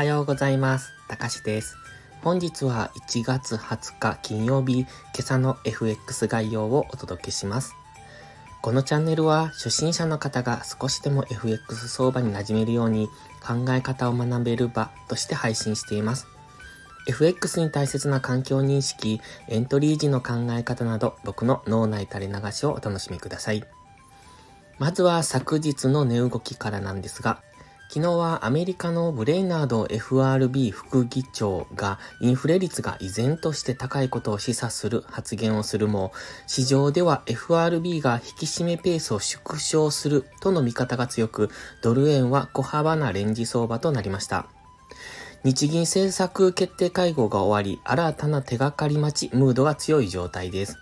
はようございます。たかしです。本日は1月20日金曜日、今朝の FX 概要をお届けします。このチャンネルは初心者の方が少しでも FX 相場に馴染めるように考え方を学べる場として配信しています。FX に大切な環境認識、エントリー時の考え方など僕の脳内垂れ流しをお楽しみください。まずは昨日の値動きからなんですが、昨日はアメリカのブレイナード FRB 副議長がインフレ率が依然として高いことを示唆する発言をするも、市場では FRB が引き締めペースを縮小するとの見方が強く、ドル円は小幅なレンジ相場となりました。日銀政策決定会合が終わり、新たな手がかり待ちムードが強い状態です。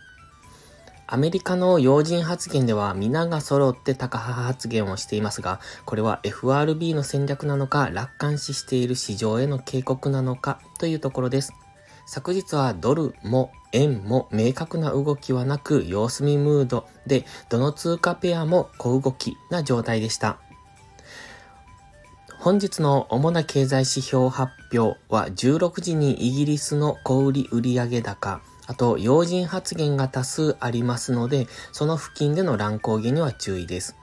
アメリカの要人発言では皆が揃って高派発言をしていますが、これは FRB の戦略なのか、楽観視している市場への警告なのかというところです。昨日はドルも円も明確な動きはなく様子見ムードで、どの通貨ペアも小動きな状態でした。本日の主な経済指標発表は16時にイギリスの小売売上高、あと、要人発言が多数ありますので、その付近での乱高下には注意です。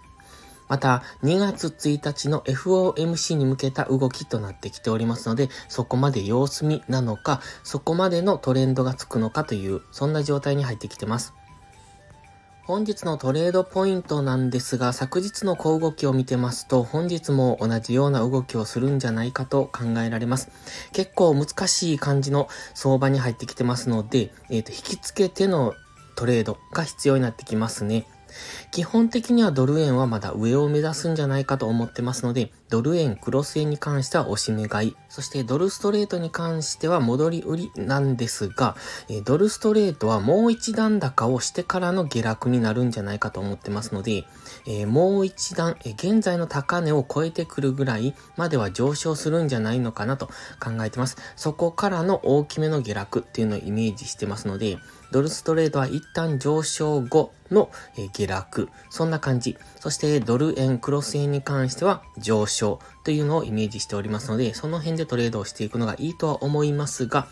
また、2月1日の FOMC に向けた動きとなってきておりますので、そこまで様子見なのか、そこまでのトレンドがつくのかという、そんな状態に入ってきてます。本日のトレードポイントなんですが、昨日の小動きを見てますと、本日も同じような動きをするんじゃないかと考えられます。結構難しい感じの相場に入ってきてますので、えっ、ー、と、引き付けてのトレードが必要になってきますね。基本的にはドル円はまだ上を目指すんじゃないかと思ってますので、ドル円、クロス円に関しては押し目買い、そしてドルストレートに関しては戻り売りなんですが、ドルストレートはもう一段高をしてからの下落になるんじゃないかと思ってますので、え、もう一段、え現在の高値を超えてくるぐらいまでは上昇するんじゃないのかなと考えてます。そこからの大きめの下落っていうのをイメージしてますので、ドルストレートは一旦上昇後の下落。そんな感じ。そしてドル円、クロス円に関しては上昇というのをイメージしておりますので、その辺でトレードをしていくのがいいとは思いますが、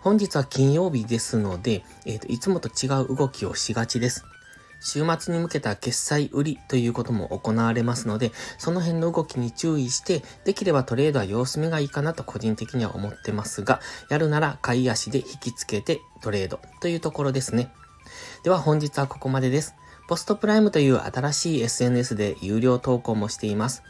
本日は金曜日ですので、えっ、ー、と、いつもと違う動きをしがちです。週末に向けた決済売りということも行われますので、その辺の動きに注意して、できればトレードは様子見がいいかなと個人的には思ってますが、やるなら買い足で引き付けてトレードというところですね。では本日はここまでです。ポストプライムという新しい SNS で有料投稿もしています。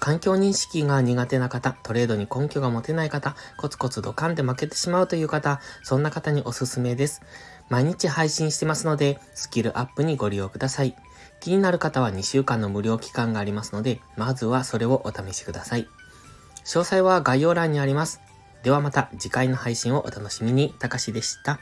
環境認識が苦手な方、トレードに根拠が持てない方、コツコツドカンで負けてしまうという方、そんな方におすすめです。毎日配信してますので、スキルアップにご利用ください。気になる方は2週間の無料期間がありますので、まずはそれをお試しください。詳細は概要欄にあります。ではまた次回の配信をお楽しみに。たかしでした。